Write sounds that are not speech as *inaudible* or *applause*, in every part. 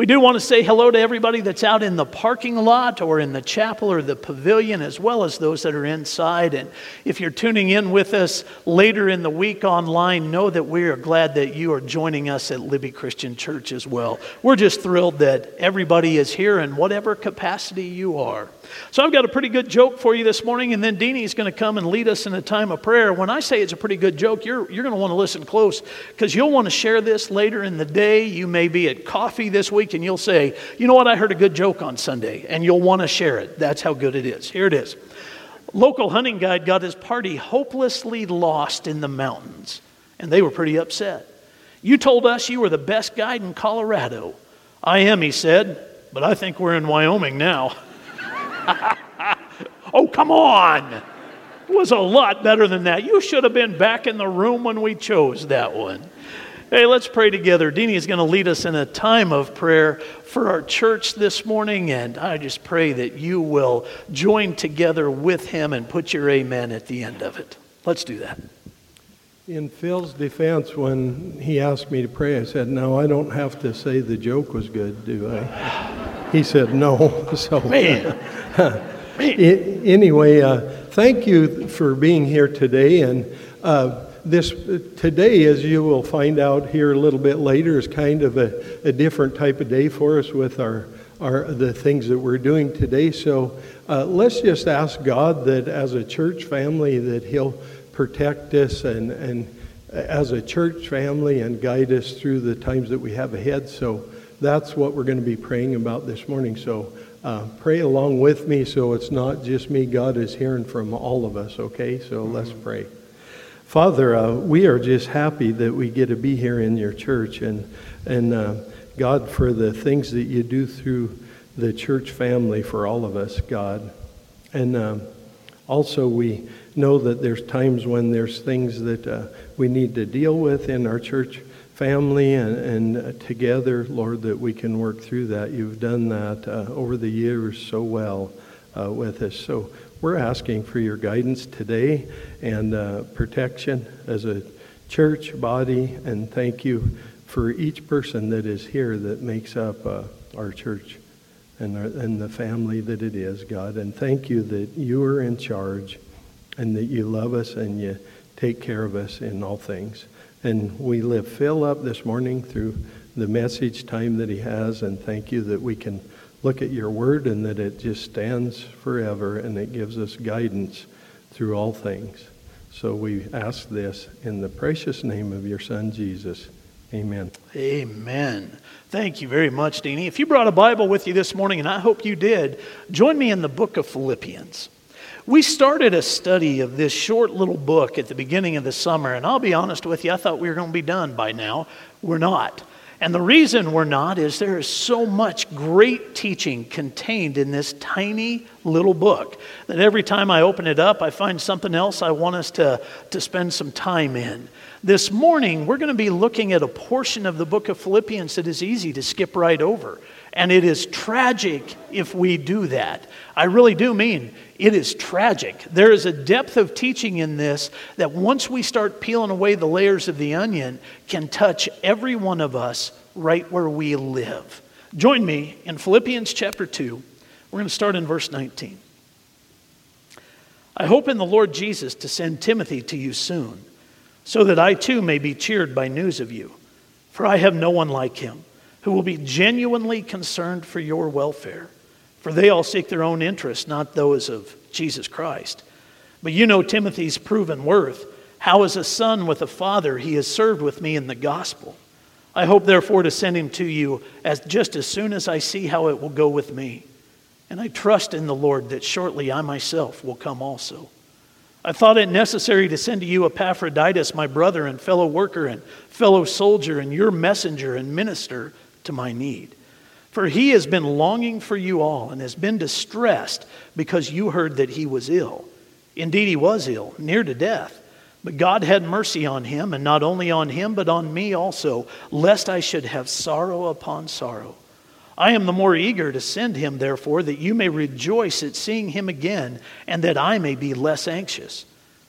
We do want to say hello to everybody that's out in the parking lot or in the chapel or the pavilion, as well as those that are inside. And if you're tuning in with us later in the week online, know that we are glad that you are joining us at Libby Christian Church as well. We're just thrilled that everybody is here in whatever capacity you are. So I've got a pretty good joke for you this morning, and then Deanie is going to come and lead us in a time of prayer. When I say it's a pretty good joke, you're, you're going to want to listen close because you'll want to share this later in the day. You may be at coffee this week and you'll say, you know what, I heard a good joke on Sunday, and you'll want to share it. That's how good it is. Here it is. Local hunting guide got his party hopelessly lost in the mountains, and they were pretty upset. You told us you were the best guide in Colorado. I am, he said, but I think we're in Wyoming now. *laughs* *laughs* oh, come on. It was a lot better than that. You should have been back in the room when we chose that one. Hey, let's pray together. Deanie is going to lead us in a time of prayer for our church this morning, and I just pray that you will join together with him and put your amen at the end of it. Let's do that. In Phil's defense, when he asked me to pray, I said, No, I don't have to say the joke was good, do I? *laughs* He said, No. *laughs* So, Man. *laughs* anyway, uh, thank you for being here today. And uh, this today, as you will find out here a little bit later, is kind of a, a different type of day for us with our, our the things that we're doing today. So uh, let's just ask God that as a church family that He'll protect us and and as a church family and guide us through the times that we have ahead. So that's what we're going to be praying about this morning. So uh, pray along with me so it's not just me. God is hearing from all of us, okay? So let's pray. Father, uh, we are just happy that we get to be here in your church and, and uh, God, for the things that you do through the church family for all of us, God. And um, also, we know that there's times when there's things that uh, we need to deal with in our church family and, and uh, together, Lord, that we can work through that. You've done that uh, over the years so well uh, with us. So we're asking for your guidance today and uh, protection as a church body, and thank you for each person that is here that makes up uh, our church and, our, and the family that it is, God. And thank you that you are in charge and that you love us and you take care of us in all things. And we lift Phil up this morning through the message time that he has, and thank you that we can look at your word and that it just stands forever and it gives us guidance through all things. So we ask this in the precious name of your Son, Jesus. Amen. Amen. Thank you very much, Deanie. If you brought a Bible with you this morning, and I hope you did, join me in the book of Philippians. We started a study of this short little book at the beginning of the summer, and I'll be honest with you, I thought we were going to be done by now. We're not. And the reason we're not is there is so much great teaching contained in this tiny little book that every time I open it up, I find something else I want us to, to spend some time in. This morning, we're going to be looking at a portion of the book of Philippians that is easy to skip right over. And it is tragic if we do that. I really do mean it is tragic. There is a depth of teaching in this that once we start peeling away the layers of the onion, can touch every one of us right where we live. Join me in Philippians chapter 2. We're going to start in verse 19. I hope in the Lord Jesus to send Timothy to you soon, so that I too may be cheered by news of you. For I have no one like him who will be genuinely concerned for your welfare. For they all seek their own interests, not those of Jesus Christ. But you know Timothy's proven worth, how as a son with a father he has served with me in the gospel. I hope therefore to send him to you as just as soon as I see how it will go with me. And I trust in the Lord that shortly I myself will come also. I thought it necessary to send to you Epaphroditus, my brother and fellow worker and fellow soldier, and your messenger and minister to my need. For he has been longing for you all and has been distressed because you heard that he was ill. Indeed, he was ill, near to death. But God had mercy on him, and not only on him, but on me also, lest I should have sorrow upon sorrow. I am the more eager to send him, therefore, that you may rejoice at seeing him again, and that I may be less anxious.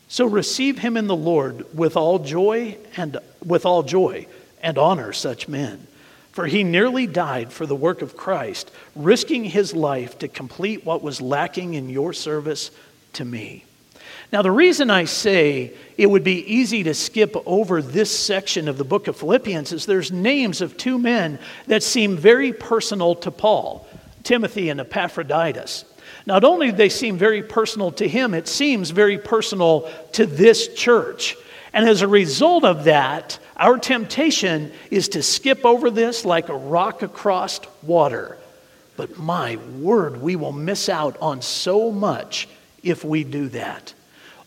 So receive him in the Lord with all joy and with all joy, and honor such men. For he nearly died for the work of Christ, risking his life to complete what was lacking in your service to me. Now, the reason I say it would be easy to skip over this section of the book of Philippians is there's names of two men that seem very personal to Paul Timothy and Epaphroditus. Not only do they seem very personal to him, it seems very personal to this church. And as a result of that, our temptation is to skip over this like a rock across water. But my word, we will miss out on so much if we do that.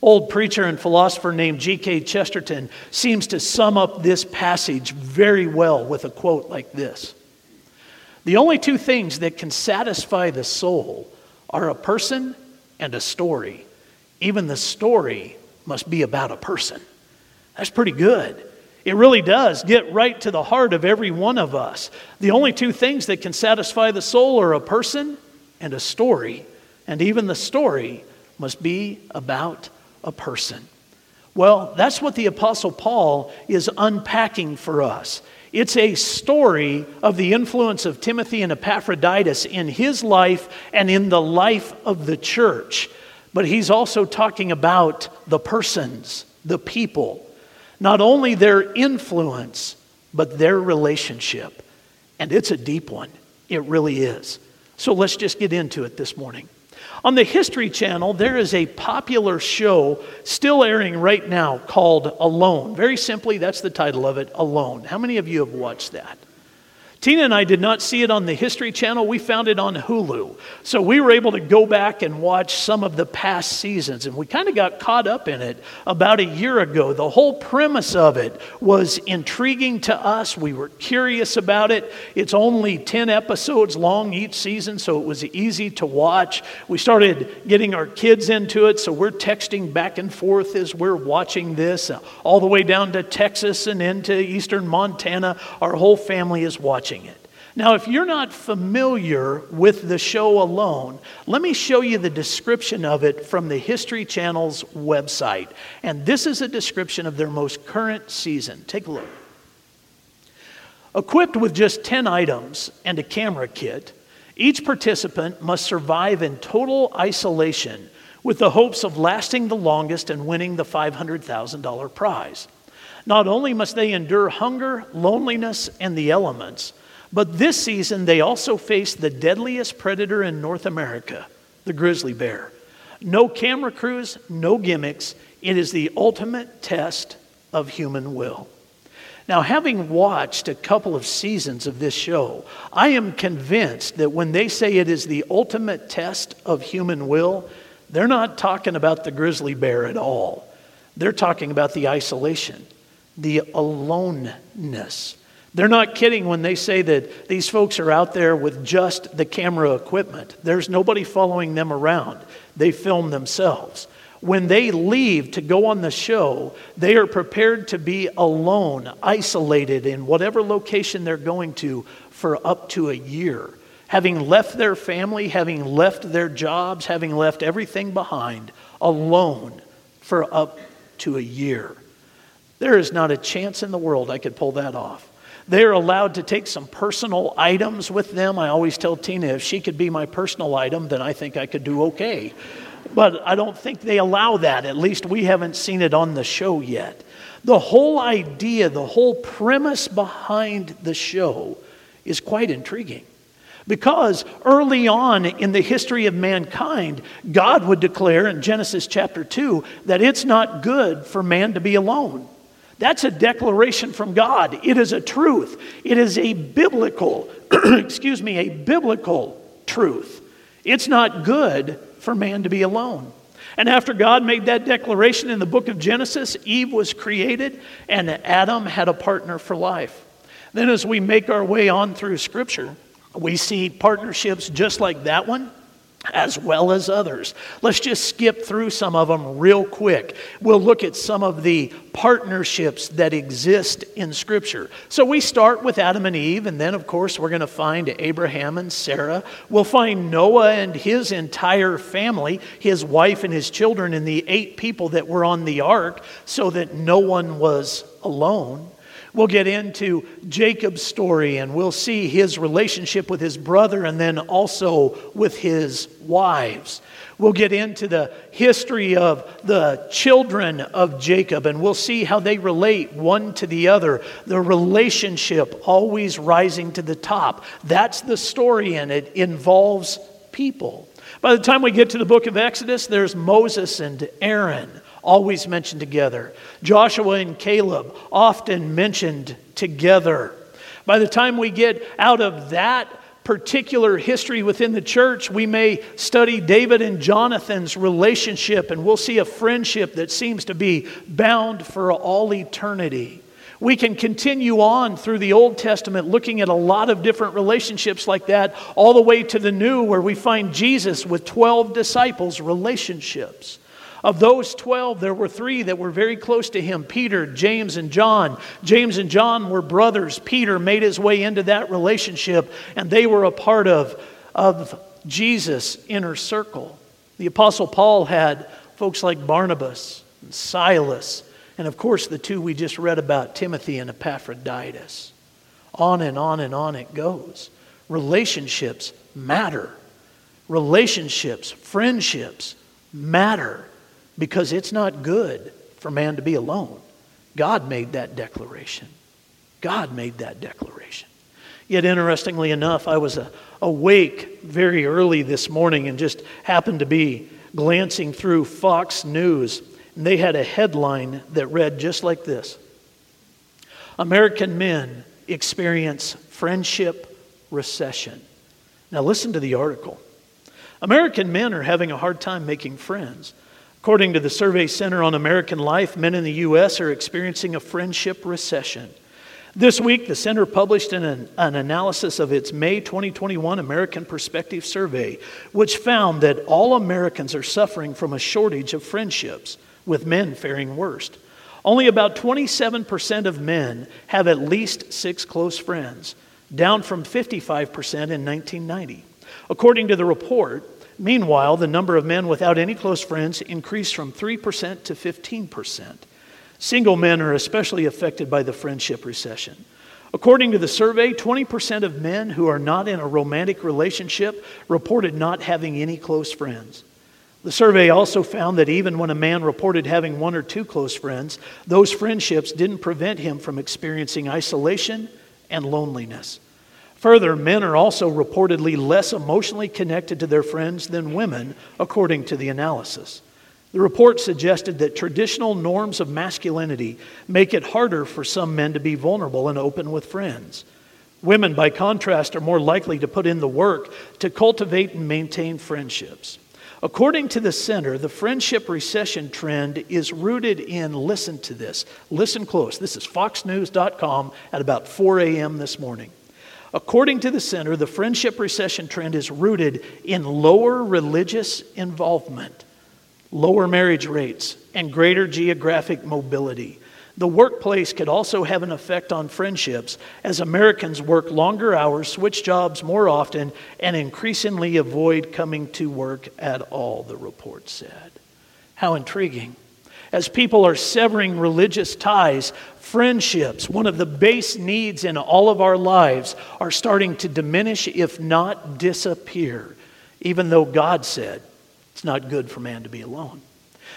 Old preacher and philosopher named G.K. Chesterton seems to sum up this passage very well with a quote like this The only two things that can satisfy the soul are a person and a story. Even the story must be about a person. That's pretty good. It really does get right to the heart of every one of us. The only two things that can satisfy the soul are a person and a story, and even the story must be about a person. Well, that's what the Apostle Paul is unpacking for us. It's a story of the influence of Timothy and Epaphroditus in his life and in the life of the church. But he's also talking about the persons, the people, not only their influence, but their relationship. And it's a deep one. It really is. So let's just get into it this morning. On the History Channel, there is a popular show still airing right now called Alone. Very simply, that's the title of it Alone. How many of you have watched that? Tina and I did not see it on the History Channel. We found it on Hulu. So we were able to go back and watch some of the past seasons. And we kind of got caught up in it about a year ago. The whole premise of it was intriguing to us. We were curious about it. It's only 10 episodes long each season, so it was easy to watch. We started getting our kids into it, so we're texting back and forth as we're watching this, all the way down to Texas and into eastern Montana. Our whole family is watching watching it. Now, if you're not familiar with the show alone, let me show you the description of it from the History Channel's website. And this is a description of their most current season. Take a look. Equipped with just 10 items and a camera kit, each participant must survive in total isolation with the hopes of lasting the longest and winning the $500,000 prize. Not only must they endure hunger, loneliness, and the elements, but this season they also face the deadliest predator in North America, the grizzly bear. No camera crews, no gimmicks. It is the ultimate test of human will. Now, having watched a couple of seasons of this show, I am convinced that when they say it is the ultimate test of human will, they're not talking about the grizzly bear at all. They're talking about the isolation the aloneness. They're not kidding when they say that these folks are out there with just the camera equipment. There's nobody following them around. They film themselves. When they leave to go on the show, they are prepared to be alone, isolated in whatever location they're going to for up to a year. Having left their family, having left their jobs, having left everything behind, alone for up to a year. There is not a chance in the world I could pull that off. They're allowed to take some personal items with them. I always tell Tina if she could be my personal item, then I think I could do okay. But I don't think they allow that. At least we haven't seen it on the show yet. The whole idea, the whole premise behind the show is quite intriguing. Because early on in the history of mankind, God would declare in Genesis chapter 2 that it's not good for man to be alone. That's a declaration from God. It is a truth. It is a biblical, *clears throat* excuse me, a biblical truth. It's not good for man to be alone. And after God made that declaration in the book of Genesis, Eve was created and Adam had a partner for life. Then, as we make our way on through Scripture, we see partnerships just like that one as well as others. Let's just skip through some of them real quick. We'll look at some of the partnerships that exist in Scripture. So we start with Adam and Eve, and then, of course, we're going to find Abraham and Sarah. We'll find Noah and his entire family, his wife and his children, and the eight people that were on the ark, so that no one was alone. We'll get into Jacob's story and we'll see his relationship with his brother and then also with his wives. We'll get into the history of the children of Jacob and we'll see how they relate one to the other. The relationship always rising to the top. That's the story, and it involves people. By the time we get to the book of Exodus, there's Moses and Aaron always mentioned together. Joshua and Caleb often mentioned together. By the time we get out of that particular history within the church, we may study David and Jonathan's relationship, and we'll see a friendship that seems to be bound for all eternity. We can continue on through the Old Testament looking at a lot of different relationships like that, all the way to the New, where we find Jesus with 12 disciples' relationships. Of those 12, there were three that were very close to him Peter, James, and John. James and John were brothers. Peter made his way into that relationship, and they were a part of, of Jesus' inner circle. The Apostle Paul had folks like Barnabas and Silas, and of course, the two we just read about, Timothy and Epaphroditus. On and on and on it goes. Relationships matter. Relationships, friendships matter because it's not good for man to be alone. God made that declaration. God made that declaration. Yet, interestingly enough, I was awake very early this morning and just happened to be glancing through Fox News, and they had a headline that read just like this American men experience friendship recession. Now, listen to the article. American men are having a hard time making friends. According to the Survey Center on American Life, men in the U.S. are experiencing a friendship recession. This week, the center published an, an, analysis of its May 2021 American Perspective Survey, which found that all Americans are suffering from a shortage of friendships, with men faring worst. Only about 27% of men have at least six close friends, down from 55% in 1990. According to the report, Meanwhile, the number of men without any close friends increased from 3% to 15%. Single men are especially affected by the friendship recession. According to the survey, 20% of men who are not in a romantic relationship reported not having any close friends. The survey also found that even when a man reported having one or two close friends, those friendships didn't prevent him from experiencing isolation and loneliness. Further, men are also reportedly less emotionally connected to their friends than women, according to the analysis. The report suggested that traditional norms of masculinity make it harder for some men to be vulnerable and open with friends. Women, by contrast, are more likely to put in the work to cultivate and maintain friendships. According to the center, the friendship recession trend is rooted in, listen to this, listen close. This is foxnews.com at about 4 a.m. this morning. According to the center, the friendship recession trend is rooted in lower religious involvement, lower marriage rates, and greater geographic mobility. The workplace could also have an effect on friendships as Americans work longer hours, switch jobs more often, and increasingly avoid coming to work at all, the report said. How intriguing. As people are severing religious ties, friendships, one of the base needs in all of our lives, are starting to diminish, if not disappear, even though God said it's not good for man to be alone.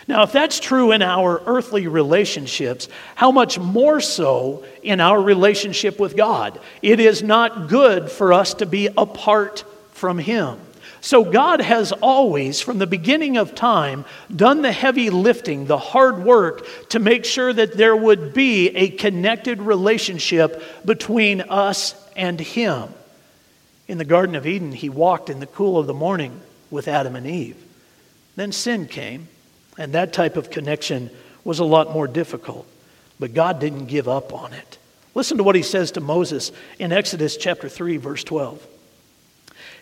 Now, if that's true in our earthly relationships, how much more so in our relationship with God? It is not good for us to be apart from Him. So, God has always, from the beginning of time, done the heavy lifting, the hard work to make sure that there would be a connected relationship between us and Him. In the Garden of Eden, He walked in the cool of the morning with Adam and Eve. Then sin came, and that type of connection was a lot more difficult. But God didn't give up on it. Listen to what He says to Moses in Exodus chapter 3, verse 12.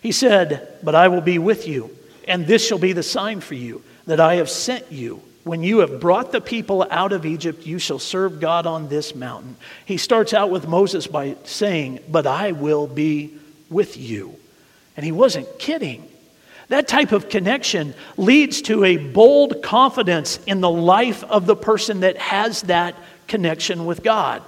He said, But I will be with you, and this shall be the sign for you that I have sent you. When you have brought the people out of Egypt, you shall serve God on this mountain. He starts out with Moses by saying, But I will be with you. And he wasn't kidding. That type of connection leads to a bold confidence in the life of the person that has that connection with God.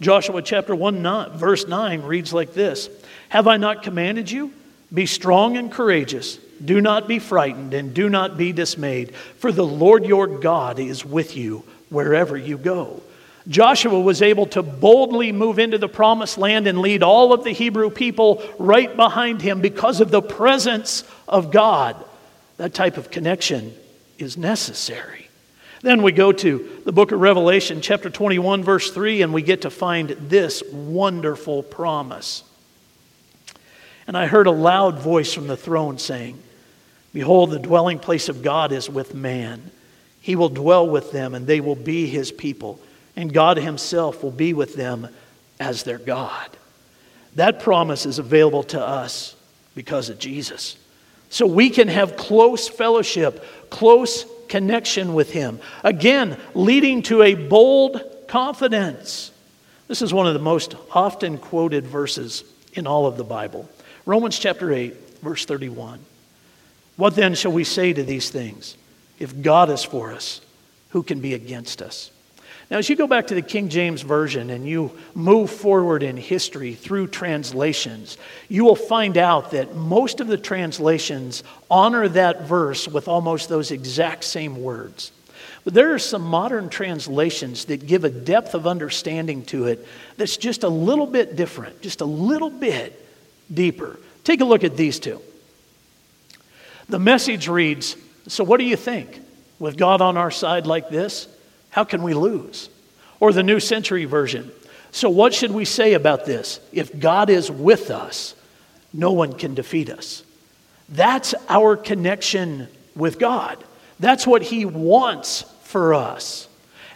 Joshua chapter 1, verse 9 reads like this Have I not commanded you? Be strong and courageous. Do not be frightened and do not be dismayed, for the Lord your God is with you wherever you go. Joshua was able to boldly move into the promised land and lead all of the Hebrew people right behind him because of the presence of God. That type of connection is necessary. Then we go to the book of Revelation, chapter 21, verse 3, and we get to find this wonderful promise. And I heard a loud voice from the throne saying, Behold, the dwelling place of God is with man. He will dwell with them, and they will be his people, and God himself will be with them as their God. That promise is available to us because of Jesus. So we can have close fellowship, close connection with him. Again, leading to a bold confidence. This is one of the most often quoted verses in all of the Bible. Romans chapter 8, verse 31. What then shall we say to these things? If God is for us, who can be against us? Now, as you go back to the King James Version and you move forward in history through translations, you will find out that most of the translations honor that verse with almost those exact same words. But there are some modern translations that give a depth of understanding to it that's just a little bit different, just a little bit deeper. Take a look at these two. The message reads So, what do you think? With God on our side like this, how can we lose? Or the New Century Version. So, what should we say about this? If God is with us, no one can defeat us. That's our connection with God. That's what He wants for us.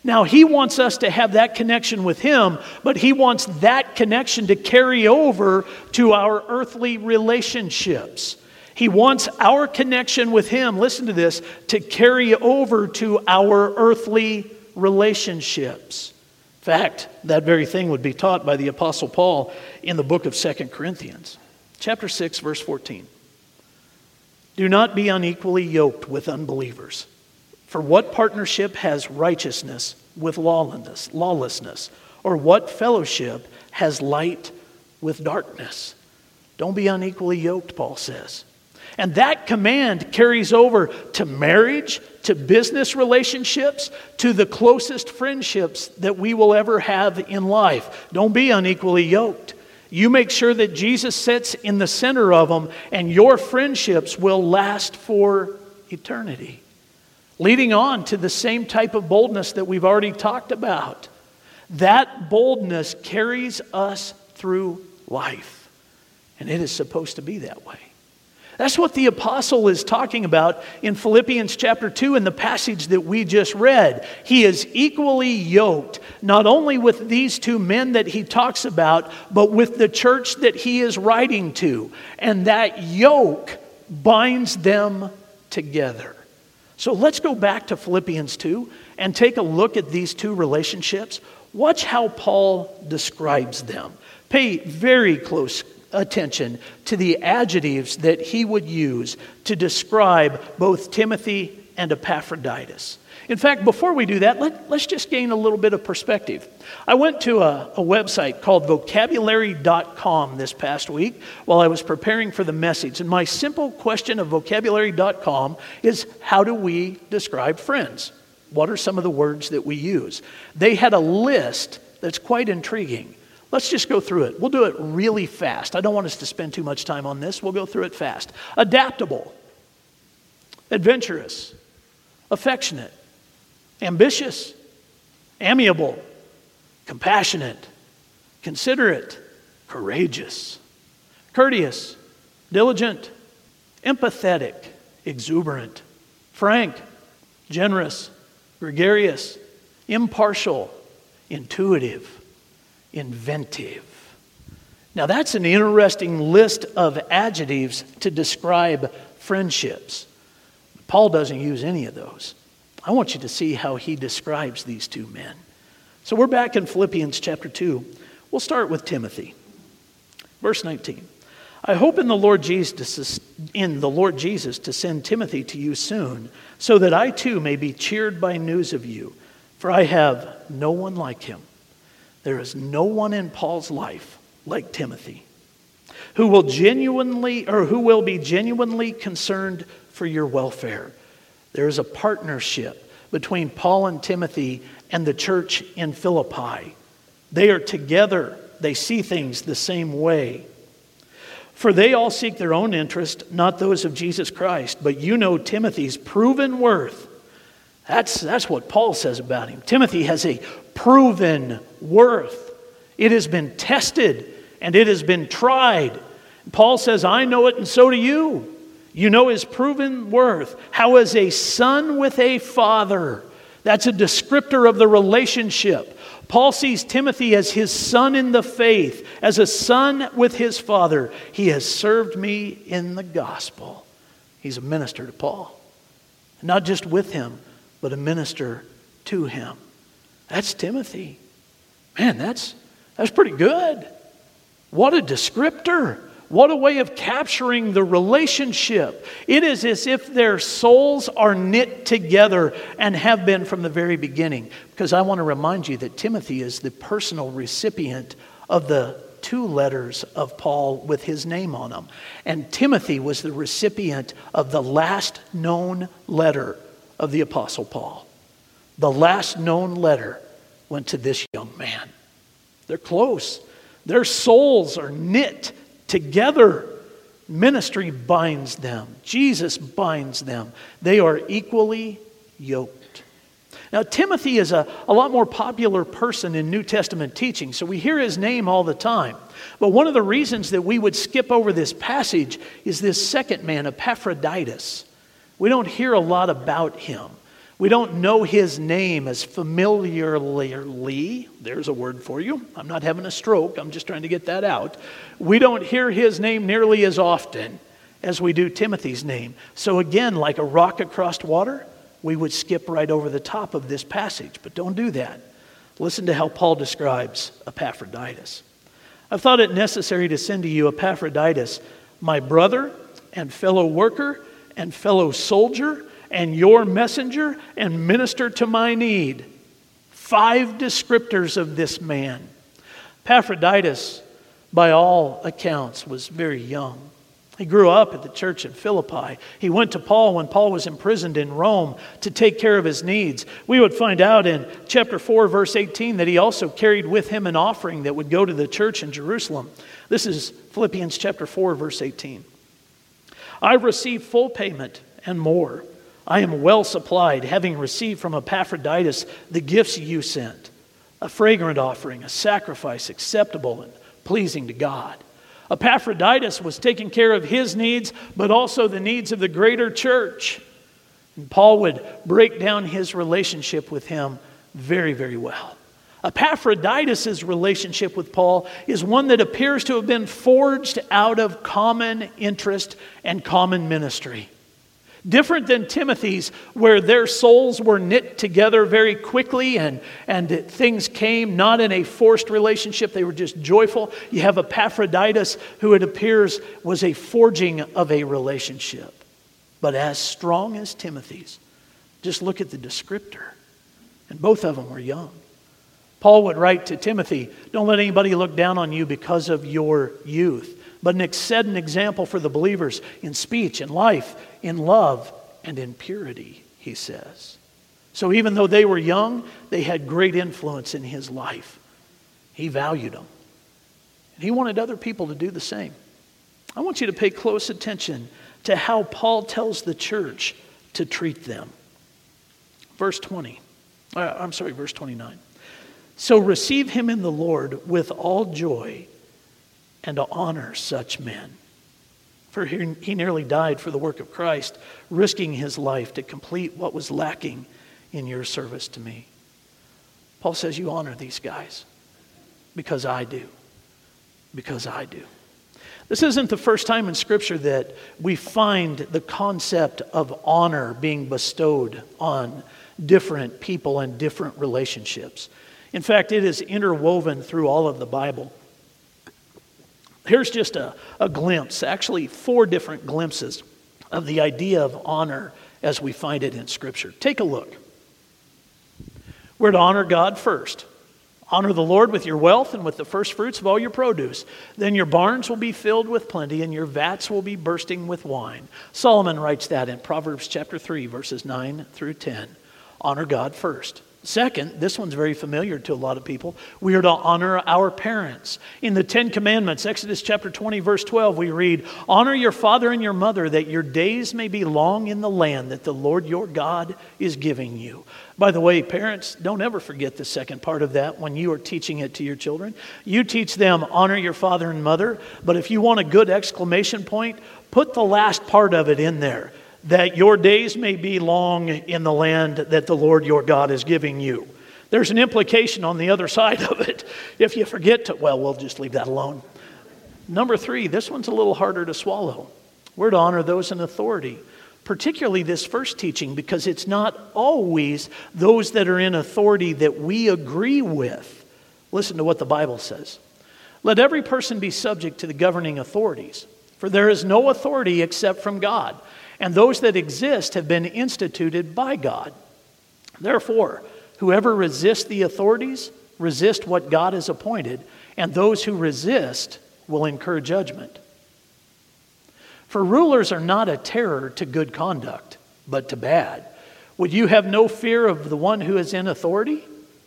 Now, He wants us to have that connection with Him, but He wants that connection to carry over to our earthly relationships. He wants our connection with Him, listen to this, to carry over to our earthly relationships. In fact, that very thing would be taught by the Apostle Paul in the book of Second Corinthians, chapter 6, verse 14. Do not be unequally yoked with unbelievers. For what partnership has righteousness with lawlessness, lawlessness? Or what fellowship has light with darkness? Don't be unequally yoked, Paul says. And that command carries over to marriage, to business relationships, to the closest friendships that we will ever have in life. Don't be unequally yoked. You make sure that Jesus sits in the center of them, and your friendships will last for eternity. Leading on to the same type of boldness that we've already talked about. That boldness carries us through life, and it is supposed to be that way. That's what the apostle is talking about in Philippians chapter 2 in the passage that we just read. He is equally yoked, not only with these two men that he talks about, but with the church that he is writing to. And that yoke binds them together. So let's go back to Philippians 2 and take a look at these two relationships. Watch how Paul describes them. Pay very close attention to the adjectives that he would use to describe both Timothy and Epaphroditus. In fact, before we do that, let, us just gain a little bit of perspective. I went to a, a website called vocabulary.com this past week while I was preparing for the message. And my simple question of vocabulary.com is how do we describe friends? What are some of the words that we use? They had a list that's quite intriguing. Let's just go through it. We'll do it really fast. I don't want us to spend too much time on this. We'll go through it fast. Adaptable, adventurous, affectionate, ambitious, amiable, compassionate, considerate, courageous, courteous, diligent, empathetic, exuberant, frank, generous, gregarious, impartial, intuitive inventive. Now, that's an interesting list of adjectives to describe friendships. Paul doesn't use any of those. I want you to see how he describes these two men. So we're back in Philippians chapter 2. We'll start with Timothy. Verse 19. I hope in the Lord Jesus in the Lord Jesus to send Timothy to you soon, so that I too may be cheered by news of you, for I have no one like him There is no one in Paul's life like Timothy who will genuinely or who will be genuinely concerned for your welfare. There is a partnership between Paul and Timothy and the church in Philippi. They are together, they see things the same way. For they all seek their own interest, not those of Jesus Christ. But you know Timothy's proven worth. That's, that's what Paul says about him. Timothy has a proven worth. It has been tested and it has been tried. Paul says, I know it, and so do you. You know his proven worth. How is a son with a father? That's a descriptor of the relationship. Paul sees Timothy as his son in the faith, as a son with his father. He has served me in the gospel. He's a minister to Paul. Not just with him, but a minister to him. That's Timothy. Man, that's, that's pretty good. What a descriptor. What a way of capturing the relationship. It is as if their souls are knit together and have been from the very beginning. Because I want to remind you that Timothy is the personal recipient of the two letters of Paul with his name on them. And Timothy was the recipient of the last known letter of the Apostle Paul. The last known letter went to this young man. They're close, their souls are knit Together, ministry binds them, Jesus binds them. They are equally yoked. Now, Timothy is a, a lot more popular person in New Testament teaching, so we hear his name all the time. But one of the reasons that we would skip over this passage is this second man, Epaphroditus. We don't hear a lot about him. We don't know his name as familiarly. There's a word for you. I'm not having a stroke, I'm just trying to get that out. We don't hear his name nearly as often as we do Timothy's name. So, again, like a rock across water, we would skip right over the top of this passage. But don't do that. Listen to how Paul describes Epaphroditus. I've thought it necessary to send to you Epaphroditus, my brother and fellow worker and fellow soldier and your messenger and minister to my need. Five descriptors of this man. Epaphroditus, by all accounts, was very young. He grew up at the church in Philippi. He went to Paul when Paul was imprisoned in Rome to take care of his needs. We would find out in chapter 4, verse 18, that he also carried with him an offering that would go to the church in Jerusalem. This is Philippians chapter 4, verse 18. I received full payment and more I am well supplied, having received from Epaphroditus the gifts you sent a fragrant offering, a sacrifice acceptable and pleasing to God. Epaphroditus was taking care of his needs, but also the needs of the greater church. And Paul would break down his relationship with him very, very well. Epaphroditus' relationship with Paul is one that appears to have been forged out of common interest and common ministry. Different than Timothy's, where their souls were knit together very quickly and, and things came not in a forced relationship, they were just joyful. You have Epaphroditus, who it appears was a forging of a relationship, but as strong as Timothy's. Just look at the descriptor. And both of them were young. Paul would write to Timothy, Don't let anybody look down on you because of your youth but set an example for the believers in speech, in life, in love, and in purity, he says. So even though they were young, they had great influence in his life. He valued them. And he wanted other people to do the same. I want you to pay close attention to how Paul tells the church to treat them. Verse 20. Uh, I'm sorry, verse 29. So receive him in the Lord with all joy and honor such men. For he, he nearly died for the work of Christ, risking his life to complete what was lacking in your service to me. Paul says, You honor these guys because I do. Because I do. This isn't the first time in Scripture that we find the concept of honor being bestowed on different people and different relationships. In fact, it is interwoven through all of the Bible. Here's just a, a glimpse, actually, four different glimpses of the idea of honor as we find it in Scripture. Take a look. We're to honor God first. Honor the Lord with your wealth and with the first fruits of all your produce. Then your barns will be filled with plenty, and your vats will be bursting with wine. Solomon writes that in Proverbs chapter 3, verses 9 through 10. Honor God first. Second, this one's very familiar to a lot of people. We are to honor our parents. In the Ten Commandments, Exodus chapter 20, verse 12, we read, Honor your father and your mother, that your days may be long in the land that the Lord your God is giving you. By the way, parents, don't ever forget the second part of that when you are teaching it to your children. You teach them, honor your father and mother, but if you want a good exclamation point, put the last part of it in there that your days may be long in the land that the Lord your God is giving you. There's an implication on the other *laughs* side of it. If you forget to, well, we'll just leave that alone. Number three, this one's a little harder to swallow. We're to honor those in authority, particularly this first teaching, because it's not always those that are in authority that we agree with. Listen to what the Bible says. Let every person be subject to the governing authorities, for there is no authority except from God and those that exist have been instituted by God. Therefore, whoever resists the authorities resist what God has appointed, and those who resist will incur judgment. For rulers are not a terror to good conduct, but to bad. Would you have no fear of the one who is in authority?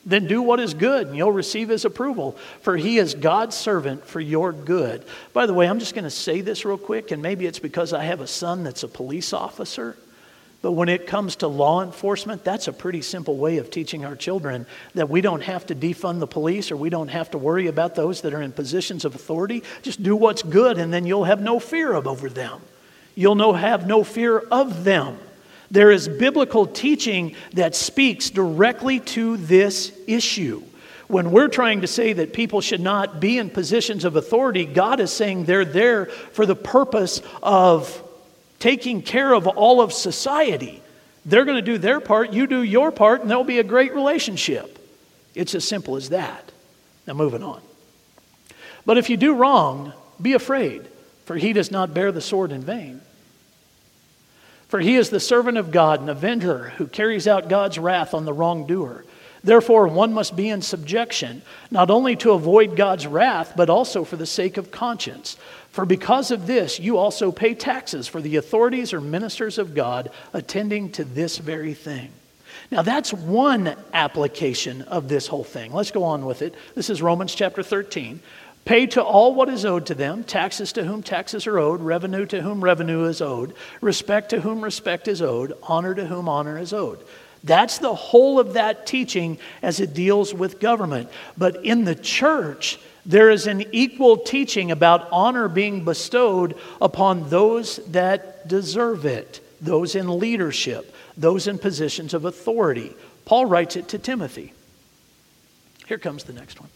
Then do what is good, and you'll receive his approval, for he is God's servant for your good. By the way, I'm just going to say this real quick, and maybe it's because I have a son that's a police officer. But when it comes to law enforcement, that's a pretty simple way of teaching our children that we don't have to defund the police or we don't have to worry about those that are in positions of authority. Just do what's good, and then you'll have no fear of over them. You'll no, have no fear of them. There is biblical teaching that speaks directly to this issue. When we're trying to say that people should not be in positions of authority, God is saying they're there for the purpose of taking care of all of society. They're going to do their part, you do your part, and there'll be a great relationship. It's as simple as that. Now, moving on. But if you do wrong, be afraid, for he does not bear the sword in vain. For he is the servant of God, an avenger who carries out God's wrath on the wrongdoer. Therefore, one must be in subjection, not only to avoid God's wrath, but also for the sake of conscience. For because of this, you also pay taxes for the authorities or ministers of God attending to this very thing. Now, that's one application of this whole thing. Let's go on with it. This is Romans chapter 13. Pay to all what is owed to them, taxes to whom taxes are owed, revenue to whom revenue is owed, respect to whom respect is owed, honor to whom honor is owed. That's the whole of that teaching as it deals with government. But in the church, there is an equal teaching about honor being bestowed upon those that deserve it, those in leadership, those in positions of authority. Paul writes it to Timothy. Here comes the next one.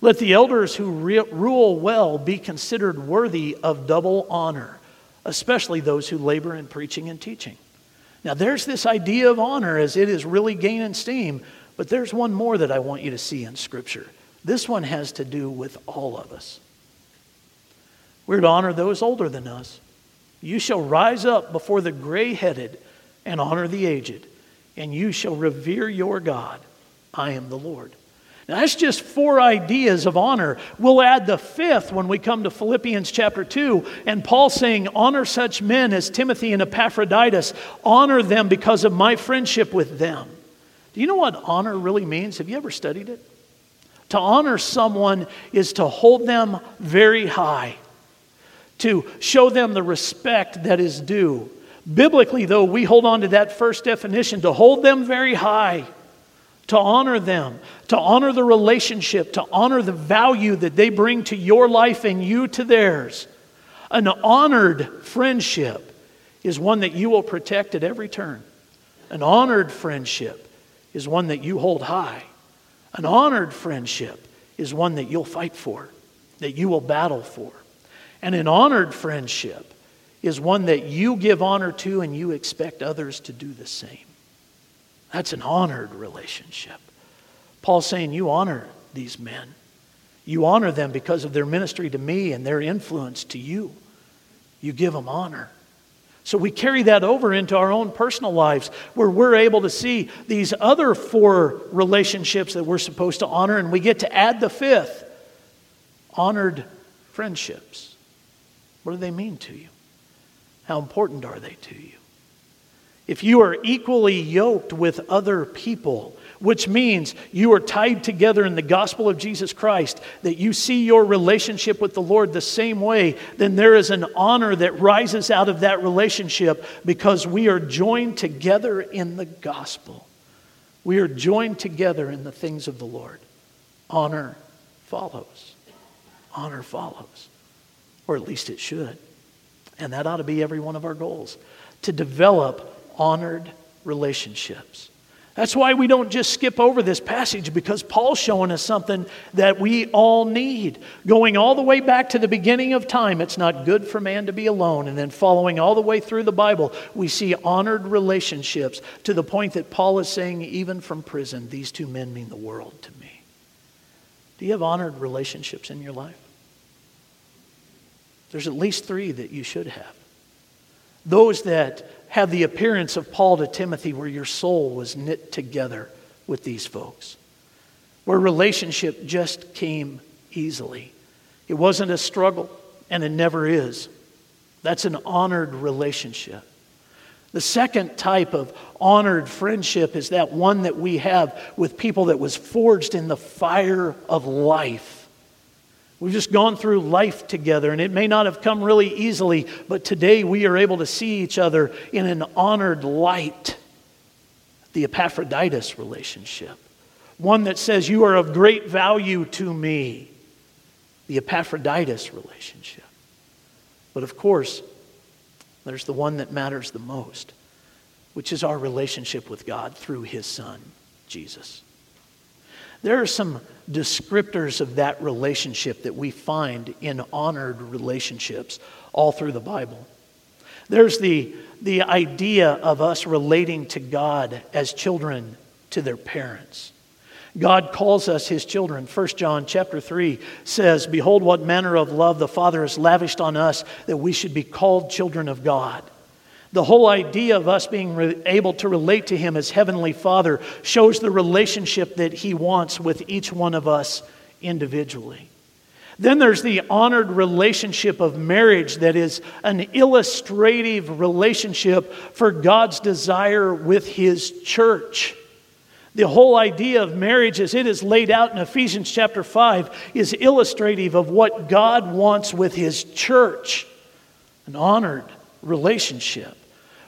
Let the elders who re- rule well be considered worthy of double honor, especially those who labor in preaching and teaching. Now, there's this idea of honor as it is really gaining steam, but there's one more that I want you to see in Scripture. This one has to do with all of us. We're to honor those older than us. You shall rise up before the gray headed and honor the aged, and you shall revere your God. I am the Lord. Now, that's just four ideas of honor. We'll add the fifth when we come to Philippians chapter 2, and Paul saying, Honor such men as Timothy and Epaphroditus. Honor them because of my friendship with them. Do you know what honor really means? Have you ever studied it? To honor someone is to hold them very high, to show them the respect that is due. Biblically, though, we hold on to that first definition to hold them very high to honor them, to honor the relationship, to honor the value that they bring to your life and you to theirs. An honored friendship is one that you will protect at every turn. An honored friendship is one that you hold high. An honored friendship is one that you'll fight for, that you will battle for. And an honored friendship is one that you give honor to and you expect others to do the same. That's an honored relationship. Paul's saying, You honor these men. You honor them because of their ministry to me and their influence to you. You give them honor. So we carry that over into our own personal lives where we're able to see these other four relationships that we're supposed to honor, and we get to add the fifth honored friendships. What do they mean to you? How important are they to you? If you are equally yoked with other people, which means you are tied together in the gospel of Jesus Christ, that you see your relationship with the Lord the same way, then there is an honor that rises out of that relationship because we are joined together in the gospel. We are joined together in the things of the Lord. Honor follows. Honor follows. Or at least it should. And that ought to be every one of our goals to develop honored relationships. That's why we don't just skip over this passage because Paul's showing us something that we all need. Going all the way back to the beginning of time, it's not good for man to be alone. And then following all the way through the Bible, we see honored relationships to the point that Paul is saying, even from prison, these two men mean the world to me. Do you have honored relationships in your life? There's at least three that you should have. Those that have the appearance of Paul to Timothy, where your soul was knit together with these folks, where relationship just came easily. It wasn't a struggle, and it never is. That's an honored relationship. The second type of honored friendship is that one that we have with people that was forged in the fire of life. We've just gone through life together, and it may not have come really easily, but today we are able to see each other in an honored light. The Epaphroditus relationship, one that says, You are of great value to me. The Epaphroditus relationship. But of course, there's the one that matters the most, which is our relationship with God through His Son, Jesus. There are some descriptors of that relationship that we find in honored relationships all through the Bible. There's the, the idea of us relating to God as children to their parents. God calls us his children. 1 John chapter 3 says, Behold, what manner of love the Father has lavished on us that we should be called children of God. The whole idea of us being re- able to relate to Him as Heavenly Father shows the relationship that He wants with each one of us individually. Then there's the honored relationship of marriage that is an illustrative relationship for God's desire with His church. The whole idea of marriage, as it is laid out in Ephesians chapter 5, is illustrative of what God wants with His church an honored relationship.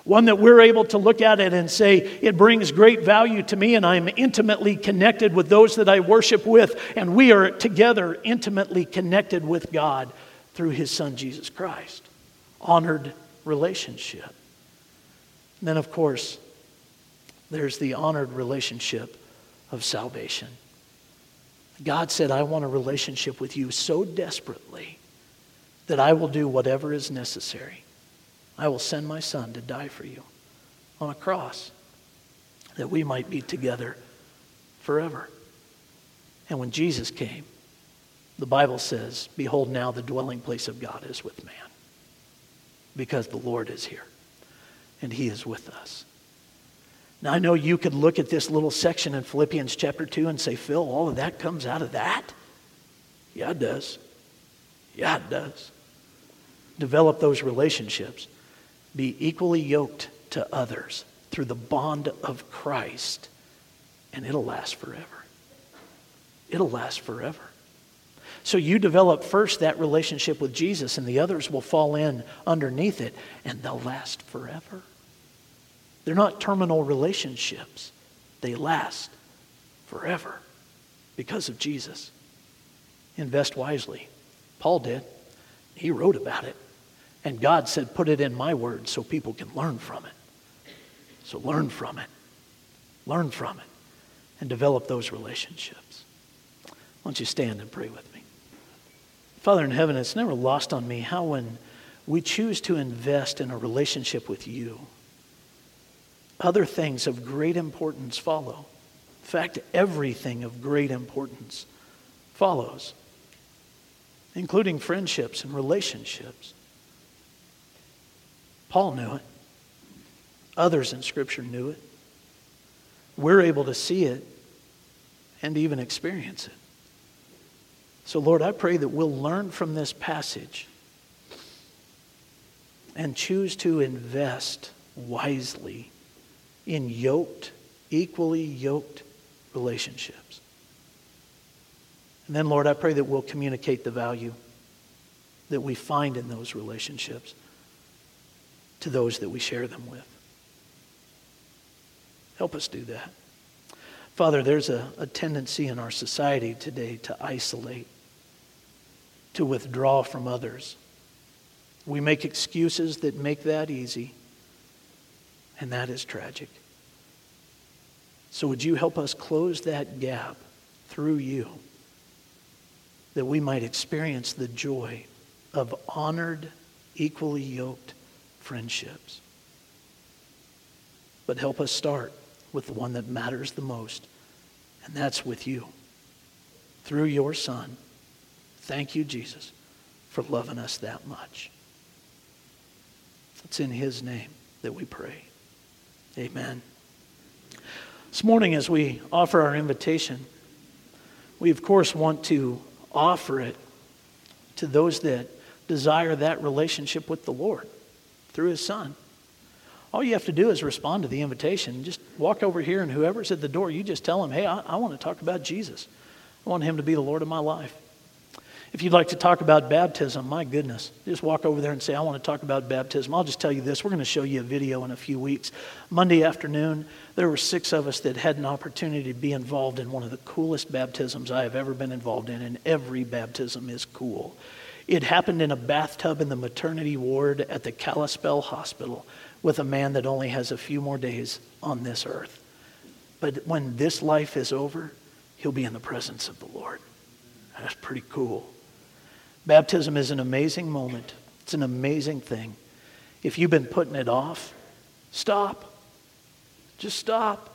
One that we're able to look at it and say, it brings great value to me, and I'm intimately connected with those that I worship with, and we are together intimately connected with God through His Son, Jesus Christ. Honored relationship. And then, of course, there's the honored relationship of salvation. God said, I want a relationship with you so desperately that I will do whatever is necessary I will send my son to die for you on a cross that we might be together forever. And when Jesus came, the Bible says, Behold, now the dwelling place of God is with man, because the Lord is here and he is with us. Now, I know you could look at this little section in Philippians chapter 2 and say, Phil, all of that comes out of that? Yeah, it does. Yeah, it does. Develop those relationships. Be equally yoked to others through the bond of Christ, and it'll last forever. It'll last forever. So you develop first that relationship with Jesus, and the others will fall in underneath it, and they'll last forever. They're not terminal relationships, they last forever because of Jesus. Invest wisely. Paul did, he wrote about it. And God said, put it in my words so people can learn from it. So learn from it. Learn from it. And develop those relationships. Why don't you stand and pray with me? Father in heaven, it's never lost on me how when we choose to invest in a relationship with you, other things of great importance follow. In fact, everything of great importance follows, including friendships and relationships. Paul knew it. Others in Scripture knew it. We're able to see it and even experience it. So, Lord, I pray that we'll learn from this passage and choose to invest wisely in yoked, equally yoked relationships. And then, Lord, I pray that we'll communicate the value that we find in those relationships to those that we share them with. Help us do that. Father, there's a, a tendency in our society today to isolate, to withdraw from others. We make excuses that make that easy, and that is tragic. So, would you help us close that gap through you that we might experience the joy of honored, equally yoked friendships? But help us start with the one that matters the most, and that's with you. Through your Son. Thank you, Jesus, for loving us that much. It's in His name that we pray. Amen. This morning, as we offer our invitation, we of course want to offer it to those that desire that relationship with the Lord through His Son. All you have to do is respond to the invitation. Just walk over here, and whoever's at the door, you just tell them, hey, I, I want to talk about Jesus. I want Him to be the Lord of my life. If you'd like to talk about baptism, my goodness, just walk over there and say, I want to talk about baptism. I'll just tell you this. We're going to show you a video in a few weeks. Monday afternoon, there were six of us that had an opportunity to be involved in one of the coolest baptisms I have ever been involved in, and every baptism is cool. It happened in a bathtub in the maternity ward at the Kalispell Hospital with a man that only has a few more days on this earth. But when this life is over, he'll be in the presence of the Lord. That's pretty cool. Baptism is an amazing moment, it's an amazing thing. If you've been putting it off, stop. Just stop.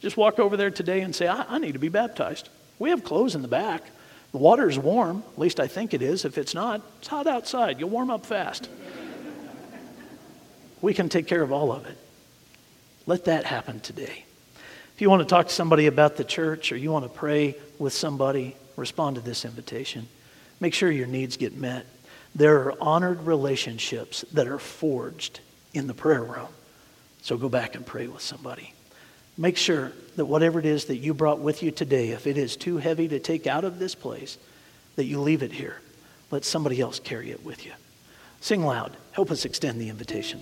Just walk over there today and say, I, I need to be baptized. We have clothes in the back. The water's warm, at least I think it is. If it's not, it's hot outside. You'll warm up fast. we can take care of all of it. Let that happen today. If you want to talk to somebody about the church or you want to pray with somebody, respond to this invitation. Make sure your needs get met. There are honored relationships that are forged in the prayer room. So go back and pray with somebody. Make sure that whatever it is that you brought with you today, if it is too heavy to take out of this place, that you leave it here. Let somebody else carry it with you. Sing loud. Help us extend the invitation.